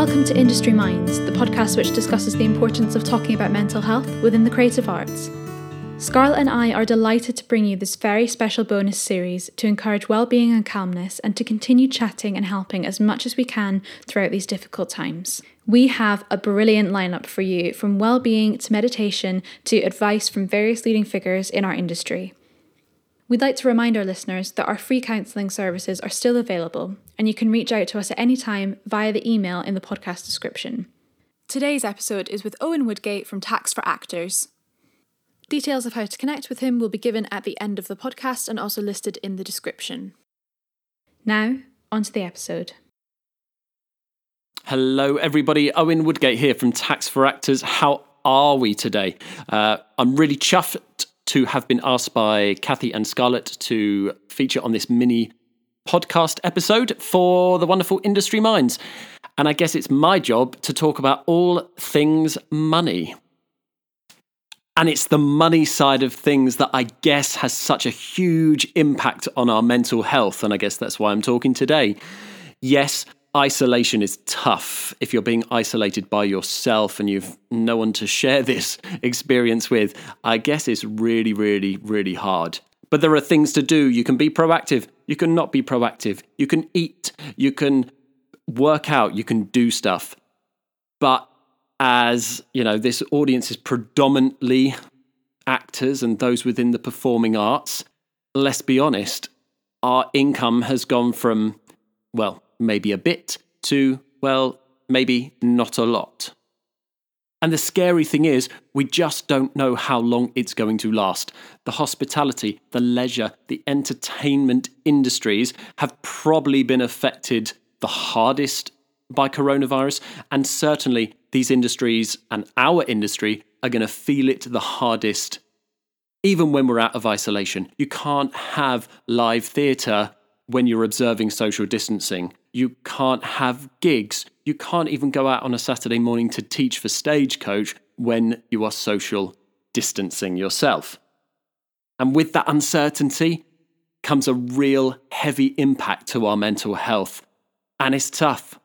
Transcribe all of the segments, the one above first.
Welcome to Industry Minds, the podcast which discusses the importance of talking about mental health within the creative arts. Scarlett and I are delighted to bring you this very special bonus series to encourage well-being and calmness and to continue chatting and helping as much as we can throughout these difficult times. We have a brilliant lineup for you from well-being to meditation to advice from various leading figures in our industry. We'd like to remind our listeners that our free counselling services are still available, and you can reach out to us at any time via the email in the podcast description. Today's episode is with Owen Woodgate from Tax for Actors. Details of how to connect with him will be given at the end of the podcast and also listed in the description. Now, on to the episode. Hello, everybody. Owen Woodgate here from Tax for Actors. How are we today? Uh, I'm really chuffed to have been asked by Kathy and Scarlett to feature on this mini podcast episode for the wonderful Industry Minds. And I guess it's my job to talk about all things money. And it's the money side of things that I guess has such a huge impact on our mental health. And I guess that's why I'm talking today. Yes, isolation is tough if you're being isolated by yourself and you've no one to share this experience with. I guess it's really, really, really hard. But there are things to do. You can be proactive, you can not be proactive, you can eat, you can work out, you can do stuff. But as you know, this audience is predominantly actors and those within the performing arts. Let's be honest, our income has gone from, well, maybe a bit to, well, maybe not a lot. And the scary thing is, we just don't know how long it's going to last. The hospitality, the leisure, the entertainment industries have probably been affected the hardest by coronavirus. And certainly, these industries and our industry are going to feel it the hardest, even when we're out of isolation. You can't have live theatre when you're observing social distancing. You can't have gigs. You can't even go out on a Saturday morning to teach for Stagecoach when you are social distancing yourself. And with that uncertainty comes a real heavy impact to our mental health. And it's tough.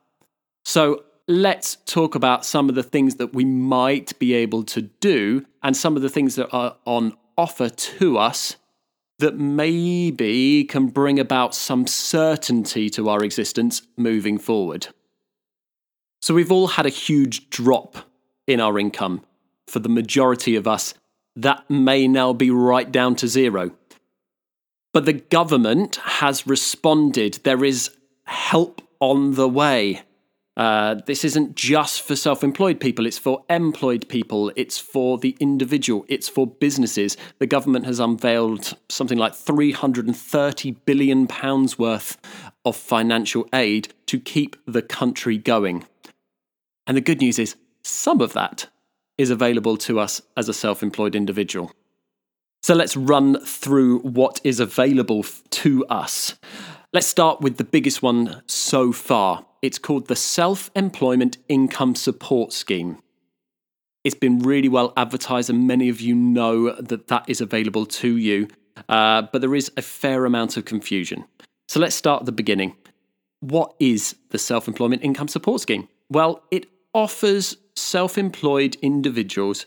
So let's talk about some of the things that we might be able to do and some of the things that are on offer to us that maybe can bring about some certainty to our existence moving forward. So, we've all had a huge drop in our income. For the majority of us, that may now be right down to zero. But the government has responded. There is help on the way. Uh, this isn't just for self employed people, it's for employed people, it's for the individual, it's for businesses. The government has unveiled something like £330 billion worth of financial aid to keep the country going. And the good news is, some of that is available to us as a self employed individual. So let's run through what is available to us. Let's start with the biggest one so far. It's called the Self Employment Income Support Scheme. It's been really well advertised, and many of you know that that is available to you, uh, but there is a fair amount of confusion. So let's start at the beginning. What is the Self Employment Income Support Scheme? Well, it offers self employed individuals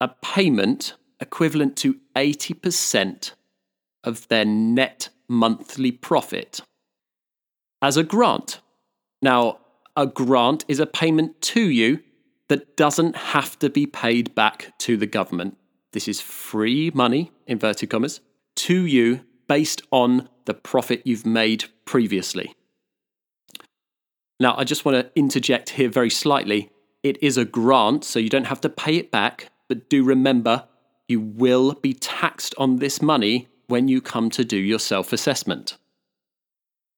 a payment equivalent to 80% of their net monthly profit as a grant. Now, a grant is a payment to you that doesn't have to be paid back to the government. This is free money, inverted commas, to you based on the profit you've made previously. Now, I just want to interject here very slightly. It is a grant, so you don't have to pay it back, but do remember you will be taxed on this money when you come to do your self assessment.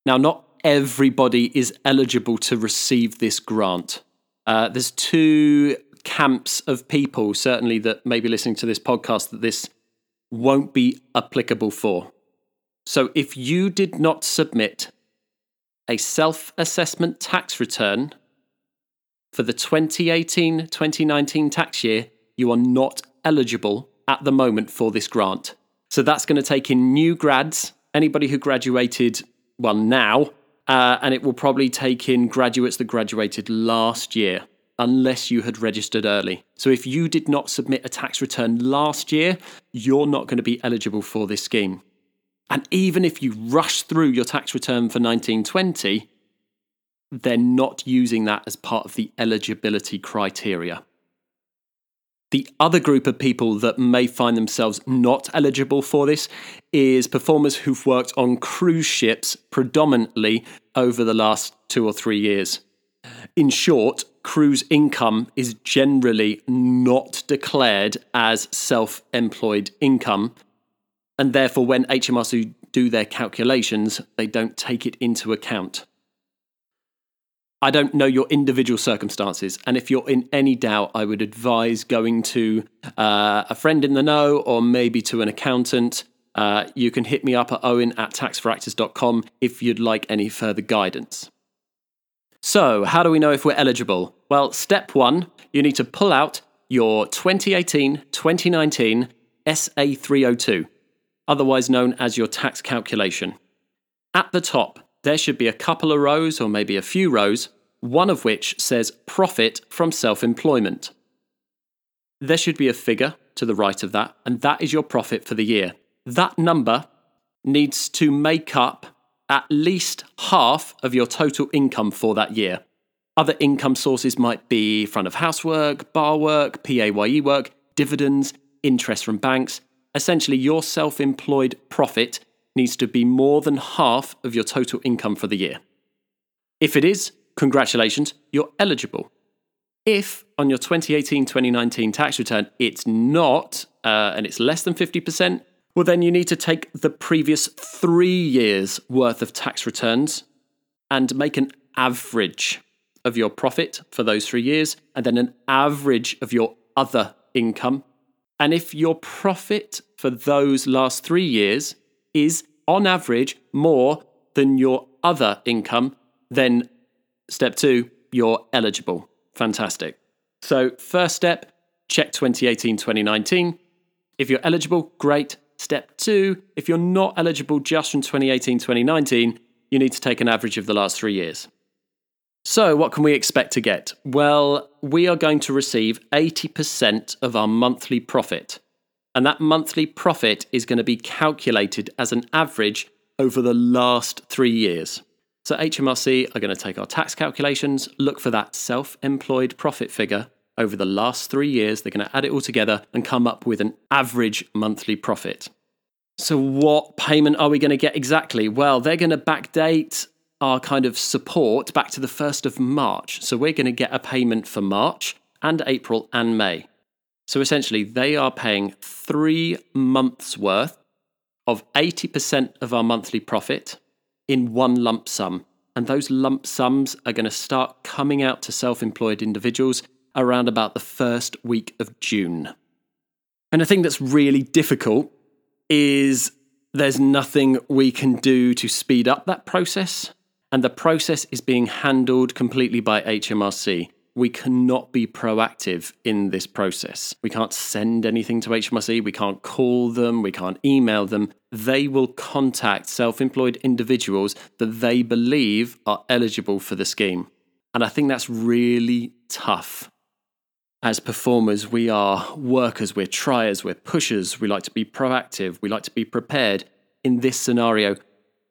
Now, not everybody is eligible to receive this grant. Uh, there's two camps of people, certainly, that may be listening to this podcast, that this won't be applicable for. So, if you did not submit a self assessment tax return for the 2018 2019 tax year, you are not eligible at the moment for this grant. So that's going to take in new grads, anybody who graduated, well, now, uh, and it will probably take in graduates that graduated last year unless you had registered early. So if you did not submit a tax return last year, you're not going to be eligible for this scheme. And even if you rush through your tax return for 1920, they're not using that as part of the eligibility criteria. The other group of people that may find themselves not eligible for this is performers who've worked on cruise ships predominantly over the last two or three years. In short, cruise income is generally not declared as self employed income, and therefore, when HMRC do their calculations, they don't take it into account. I don't know your individual circumstances. And if you're in any doubt, I would advise going to uh, a friend in the know or maybe to an accountant. Uh, you can hit me up at owen at taxforactors.com if you'd like any further guidance. So, how do we know if we're eligible? Well, step one, you need to pull out your 2018 2019 SA302, otherwise known as your tax calculation. At the top, there should be a couple of rows or maybe a few rows, one of which says profit from self employment. There should be a figure to the right of that, and that is your profit for the year. That number needs to make up at least half of your total income for that year. Other income sources might be front of house work, bar work, PAYE work, dividends, interest from banks. Essentially, your self employed profit needs to be more than half of your total income for the year. If it is, congratulations, you're eligible. If on your 2018 2019 tax return it's not, uh, and it's less than 50%, well, then you need to take the previous three years' worth of tax returns and make an average of your profit for those three years, and then an average of your other income. And if your profit for those last three years is on average more than your other income, then step two, you're eligible. Fantastic. So, first step, check 2018 2019. If you're eligible, great. Step two, if you're not eligible just from 2018 2019, you need to take an average of the last three years. So, what can we expect to get? Well, we are going to receive 80% of our monthly profit. And that monthly profit is going to be calculated as an average over the last three years. So HMRC are going to take our tax calculations, look for that self employed profit figure over the last three years. They're going to add it all together and come up with an average monthly profit. So, what payment are we going to get exactly? Well, they're going to backdate our kind of support back to the 1st of March. So, we're going to get a payment for March and April and May. So essentially, they are paying three months' worth of 80% of our monthly profit in one lump sum. And those lump sums are going to start coming out to self employed individuals around about the first week of June. And the thing that's really difficult is there's nothing we can do to speed up that process. And the process is being handled completely by HMRC we cannot be proactive in this process. We can't send anything to HMRC, we can't call them, we can't email them. They will contact self employed individuals that they believe are eligible for the scheme. And I think that's really tough. As performers, we are workers, we're triers, we're pushers, we like to be proactive, we like to be prepared. In this scenario,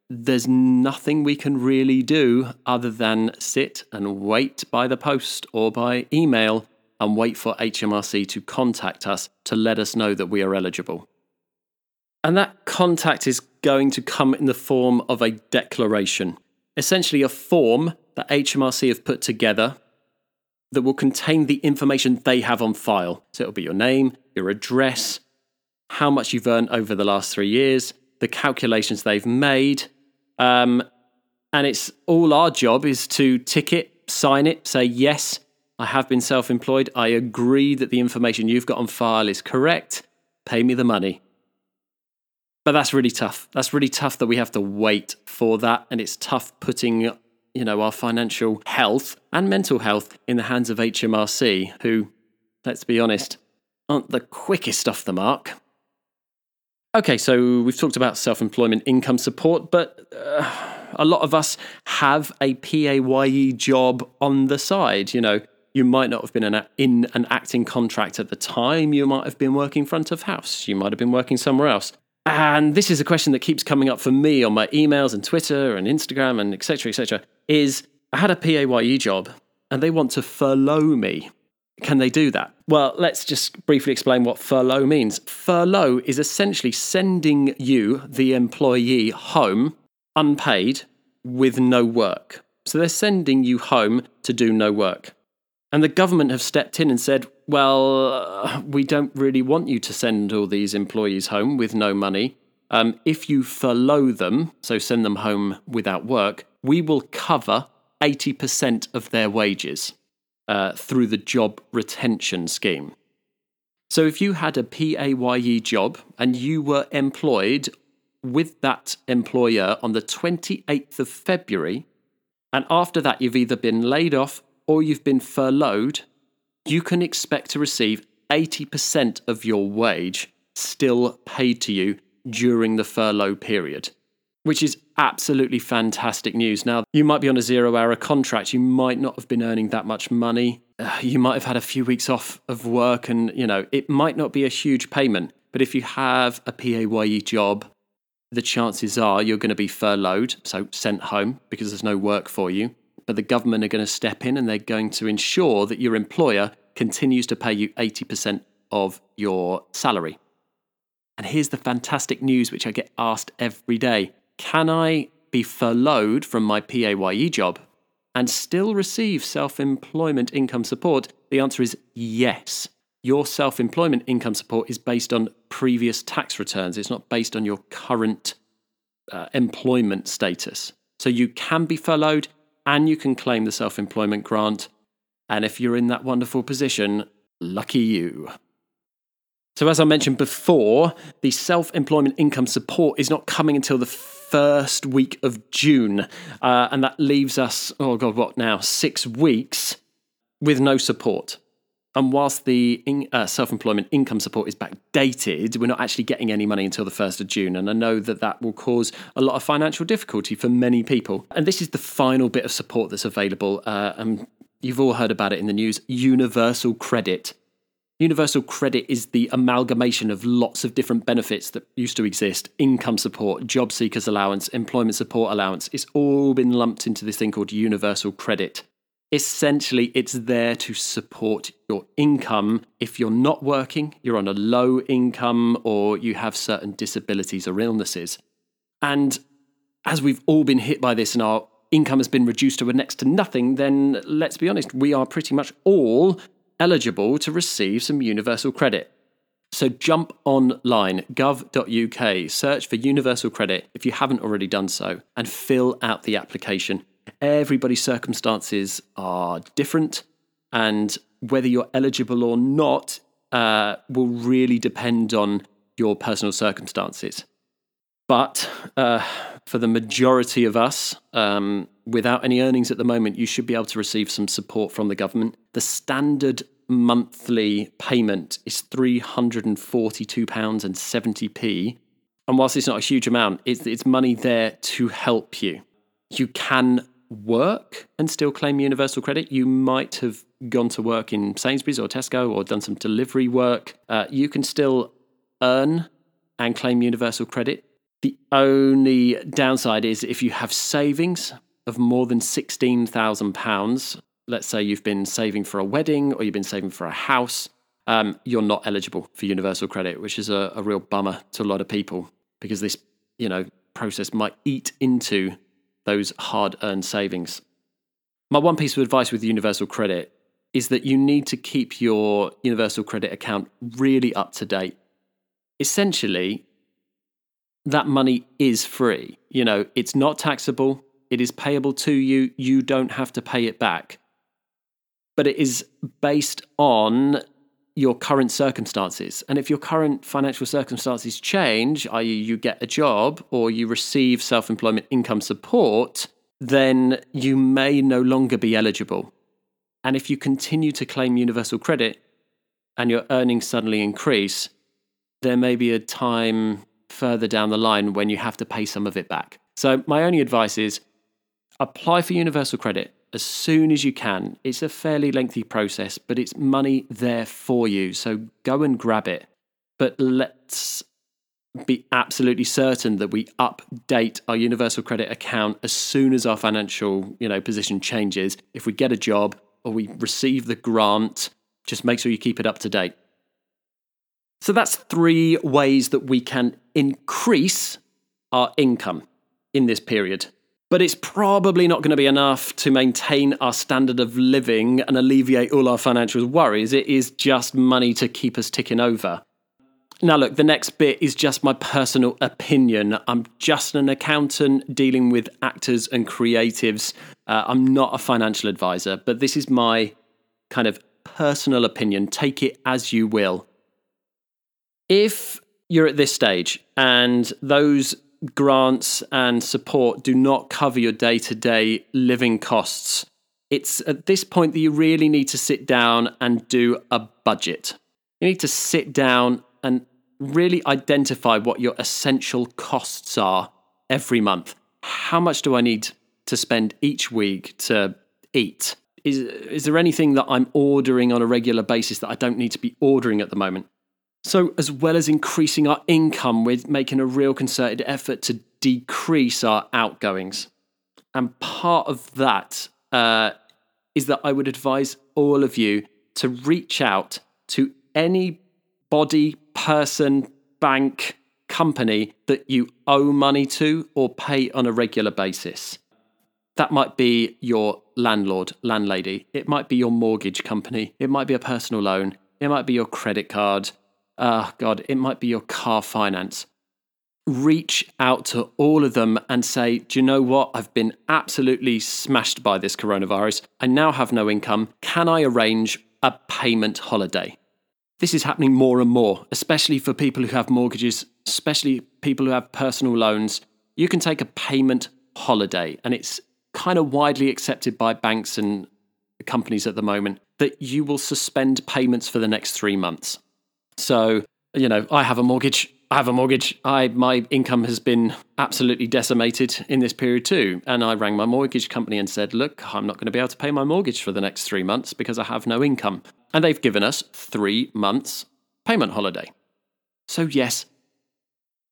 there's nothing we can really do other than sit and wait by the post or by email and wait for HMRC to contact us to let us know that we are eligible. And that contact is going to come in the form of a declaration, essentially a form that HMRC have put together that will contain the information they have on file. So it'll be your name, your address, how much you've earned over the last three years, the calculations they've made, um, and it's all our job is to tick it, sign it, say, yes, I have been self employed. I agree that the information you've got on file is correct. Pay me the money. But that's really tough. That's really tough that we have to wait for that. And it's tough putting, you know, our financial health and mental health in the hands of HMRC, who, let's be honest, aren't the quickest off the mark. Okay, so we've talked about self employment income support, but uh, a lot of us have a PAYE job on the side. You know, you might not have been an, in an acting contract at the time. You might have been working front of house. You might have been working somewhere else. And this is a question that keeps coming up for me on my emails and Twitter and Instagram and etc. etc. Is I had a PAYE job and they want to furlough me. Can they do that? Well, let's just briefly explain what furlough means. Furlough is essentially sending you, the employee, home unpaid with no work. So they're sending you home to do no work. And the government have stepped in and said, well, we don't really want you to send all these employees home with no money. Um, if you furlough them, so send them home without work, we will cover 80% of their wages uh, through the job retention scheme. So if you had a PAYE job and you were employed with that employer on the 28th of February, and after that you've either been laid off or you've been furloughed, you can expect to receive 80% of your wage still paid to you during the furlough period, which is absolutely fantastic news. Now, you might be on a zero hour contract, you might not have been earning that much money. You might have had a few weeks off of work, and you know, it might not be a huge payment. But if you have a PAYE job the chances are you're going to be furloughed, so sent home because there's no work for you. But the government are going to step in and they're going to ensure that your employer continues to pay you 80% of your salary. And here's the fantastic news, which I get asked every day Can I be furloughed from my PAYE job and still receive self employment income support? The answer is yes your self employment income support is based on previous tax returns. It's not based on your current uh, employment status. So you can be furloughed and you can claim the self employment grant. And if you're in that wonderful position, lucky you. So, as I mentioned before, the self employment income support is not coming until the first week of June. Uh, and that leaves us, oh God, what now? Six weeks with no support. And whilst the in, uh, self employment income support is backdated, we're not actually getting any money until the 1st of June. And I know that that will cause a lot of financial difficulty for many people. And this is the final bit of support that's available. Uh, and you've all heard about it in the news universal credit. Universal credit is the amalgamation of lots of different benefits that used to exist income support, job seekers allowance, employment support allowance. It's all been lumped into this thing called universal credit essentially it's there to support your income if you're not working, you're on a low income, or you have certain disabilities or illnesses. And as we've all been hit by this and our income has been reduced to a next to nothing, then let's be honest, we are pretty much all eligible to receive some universal credit. So jump online, gov.uk, search for universal credit if you haven't already done so, and fill out the application. Everybody's circumstances are different, and whether you're eligible or not uh, will really depend on your personal circumstances. But uh, for the majority of us, um, without any earnings at the moment, you should be able to receive some support from the government. The standard monthly payment is £342.70p. And whilst it's not a huge amount, it's, it's money there to help you. You can work and still claim universal credit. You might have gone to work in Sainsbury's or Tesco or done some delivery work. Uh, you can still earn and claim universal credit. The only downside is if you have savings of more than £16,000, let's say you've been saving for a wedding or you've been saving for a house, um, you're not eligible for universal credit, which is a, a real bummer to a lot of people because this, you know, process might eat into those hard earned savings. My one piece of advice with Universal Credit is that you need to keep your Universal Credit account really up to date. Essentially, that money is free. You know, it's not taxable, it is payable to you, you don't have to pay it back. But it is based on your current circumstances. And if your current financial circumstances change, i.e., you get a job or you receive self employment income support, then you may no longer be eligible. And if you continue to claim universal credit and your earnings suddenly increase, there may be a time further down the line when you have to pay some of it back. So, my only advice is apply for universal credit as soon as you can. It's a fairly lengthy process, but it's money there for you. So, go and grab it. But let's be absolutely certain that we update our universal credit account as soon as our financial you know position changes if we get a job or we receive the grant just make sure you keep it up to date so that's three ways that we can increase our income in this period but it's probably not going to be enough to maintain our standard of living and alleviate all our financial worries it is just money to keep us ticking over now, look, the next bit is just my personal opinion. I'm just an accountant dealing with actors and creatives. Uh, I'm not a financial advisor, but this is my kind of personal opinion. Take it as you will. If you're at this stage and those grants and support do not cover your day to day living costs, it's at this point that you really need to sit down and do a budget. You need to sit down and really identify what your essential costs are every month. How much do I need to spend each week to eat? Is, is there anything that I'm ordering on a regular basis that I don't need to be ordering at the moment? So, as well as increasing our income, we're making a real concerted effort to decrease our outgoings. And part of that uh, is that I would advise all of you to reach out to any body, person, bank, company that you owe money to or pay on a regular basis. That might be your landlord, landlady. It might be your mortgage company. It might be a personal loan. It might be your credit card. Oh, God, it might be your car finance. Reach out to all of them and say, Do you know what? I've been absolutely smashed by this coronavirus. I now have no income. Can I arrange a payment holiday? This is happening more and more, especially for people who have mortgages, especially people who have personal loans. You can take a payment holiday, and it's kind of widely accepted by banks and companies at the moment that you will suspend payments for the next three months. So, you know, I have a mortgage. I have a mortgage. I my income has been absolutely decimated in this period too. And I rang my mortgage company and said, "Look, I'm not going to be able to pay my mortgage for the next 3 months because I have no income." and they've given us three months payment holiday. So, yes,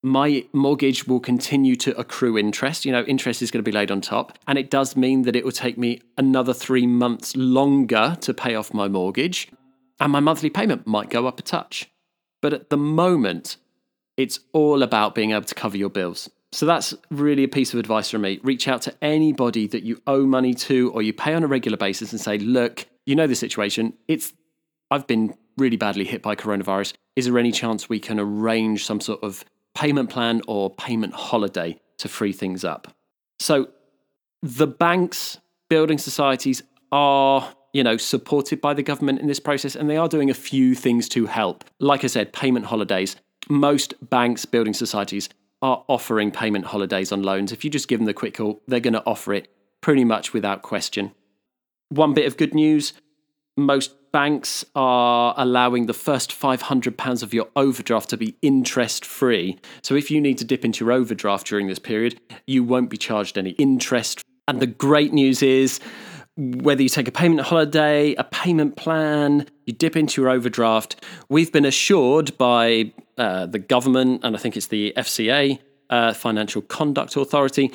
my mortgage will continue to accrue interest. You know, interest is going to be laid on top. And it does mean that it will take me another three months longer to pay off my mortgage. And my monthly payment might go up a touch. But at the moment, it's all about being able to cover your bills. So that's really a piece of advice from me. Reach out to anybody that you owe money to or you pay on a regular basis and say, look, you know the situation. It's I've been really badly hit by coronavirus. Is there any chance we can arrange some sort of payment plan or payment holiday to free things up? So the banks, building societies are, you know, supported by the government in this process and they are doing a few things to help. Like I said, payment holidays. Most banks, building societies are offering payment holidays on loans. If you just give them the quick call, they're going to offer it pretty much without question. One bit of good news most banks are allowing the first £500 of your overdraft to be interest free. So if you need to dip into your overdraft during this period, you won't be charged any interest. And the great news is, whether you take a payment holiday, a payment plan, you dip into your overdraft, we've been assured by uh, the government, and I think it's the FCA, uh, Financial Conduct Authority,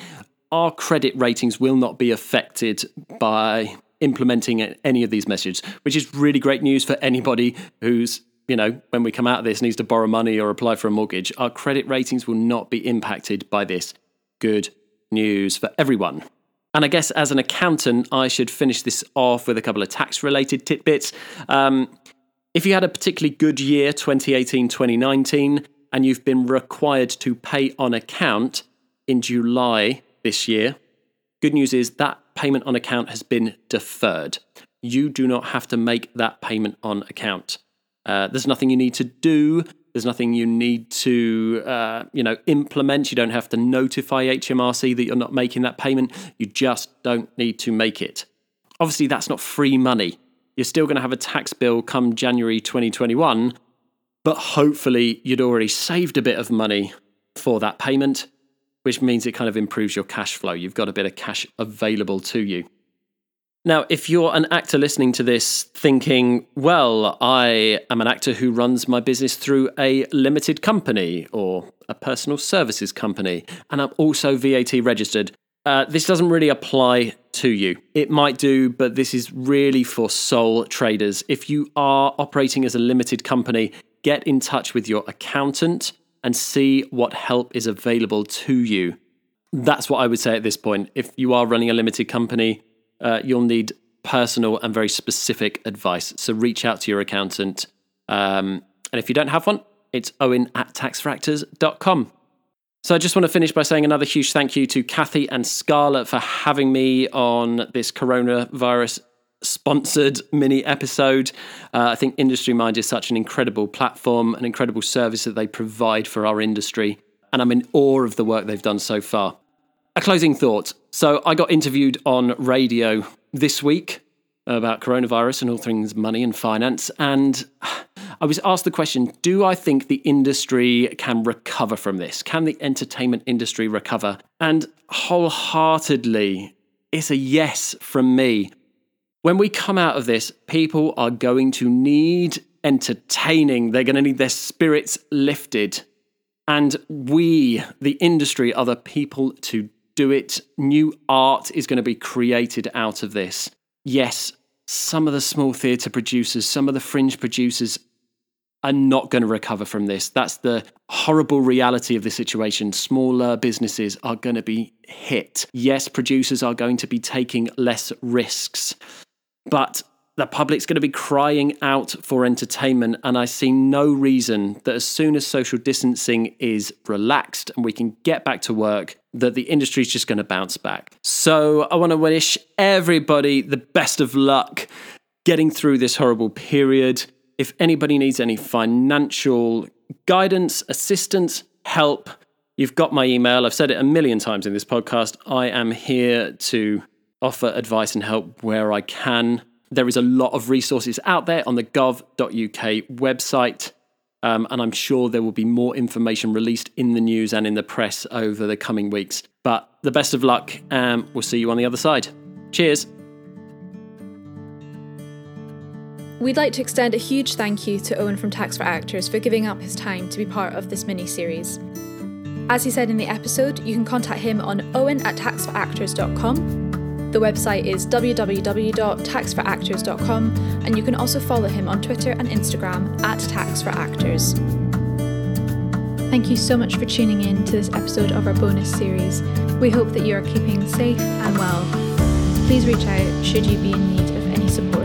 our credit ratings will not be affected by implementing any of these measures, which is really great news for anybody who's you know, when we come out of this, needs to borrow money or apply for a mortgage, our credit ratings will not be impacted by this. Good news for everyone. And I guess as an accountant, I should finish this off with a couple of tax related tidbits. Um, if you had a particularly good year, 2018 2019, and you've been required to pay on account in July this year, good news is that payment on account has been deferred. You do not have to make that payment on account. Uh, there's nothing you need to do. There's nothing you need to, uh, you know, implement. You don't have to notify HMRC that you're not making that payment. You just don't need to make it. Obviously, that's not free money. You're still going to have a tax bill come January 2021, but hopefully you'd already saved a bit of money for that payment which means it kind of improves your cash flow. You've got a bit of cash available to you. Now, if you're an actor listening to this thinking, well, I am an actor who runs my business through a limited company or a personal services company, and I'm also VAT registered, uh, this doesn't really apply to you. It might do, but this is really for sole traders. If you are operating as a limited company, get in touch with your accountant and see what help is available to you. That's what I would say at this point. If you are running a limited company, uh, you'll need personal and very specific advice. So reach out to your accountant. Um, and if you don't have one, it's owen at taxforactors.com. So I just want to finish by saying another huge thank you to Kathy and Scarlett for having me on this coronavirus sponsored mini episode. Uh, I think Industry Mind is such an incredible platform, an incredible service that they provide for our industry. And I'm in awe of the work they've done so far. A closing thought. So I got interviewed on radio this week about coronavirus and all things money and finance. And I was asked the question Do I think the industry can recover from this? Can the entertainment industry recover? And wholeheartedly, it's a yes from me. When we come out of this, people are going to need entertaining, they're going to need their spirits lifted. And we, the industry, are the people to do it. New art is going to be created out of this. Yes, some of the small theatre producers, some of the fringe producers are not going to recover from this. That's the horrible reality of the situation. Smaller businesses are going to be hit. Yes, producers are going to be taking less risks, but the public's going to be crying out for entertainment. And I see no reason that as soon as social distancing is relaxed and we can get back to work, that the industry is just going to bounce back. So I want to wish everybody the best of luck getting through this horrible period. If anybody needs any financial guidance, assistance, help, you've got my email. I've said it a million times in this podcast. I am here to offer advice and help where I can. There is a lot of resources out there on the gov.uk website. Um, and I'm sure there will be more information released in the news and in the press over the coming weeks. But the best of luck, and we'll see you on the other side. Cheers. We'd like to extend a huge thank you to Owen from Tax for Actors for giving up his time to be part of this mini series. As he said in the episode, you can contact him on owen at taxforactors.com the website is www.taxforactors.com, and you can also follow him on Twitter and Instagram at taxforactors. Thank you so much for tuning in to this episode of our bonus series. We hope that you are keeping safe and well. Please reach out should you be in need of any support.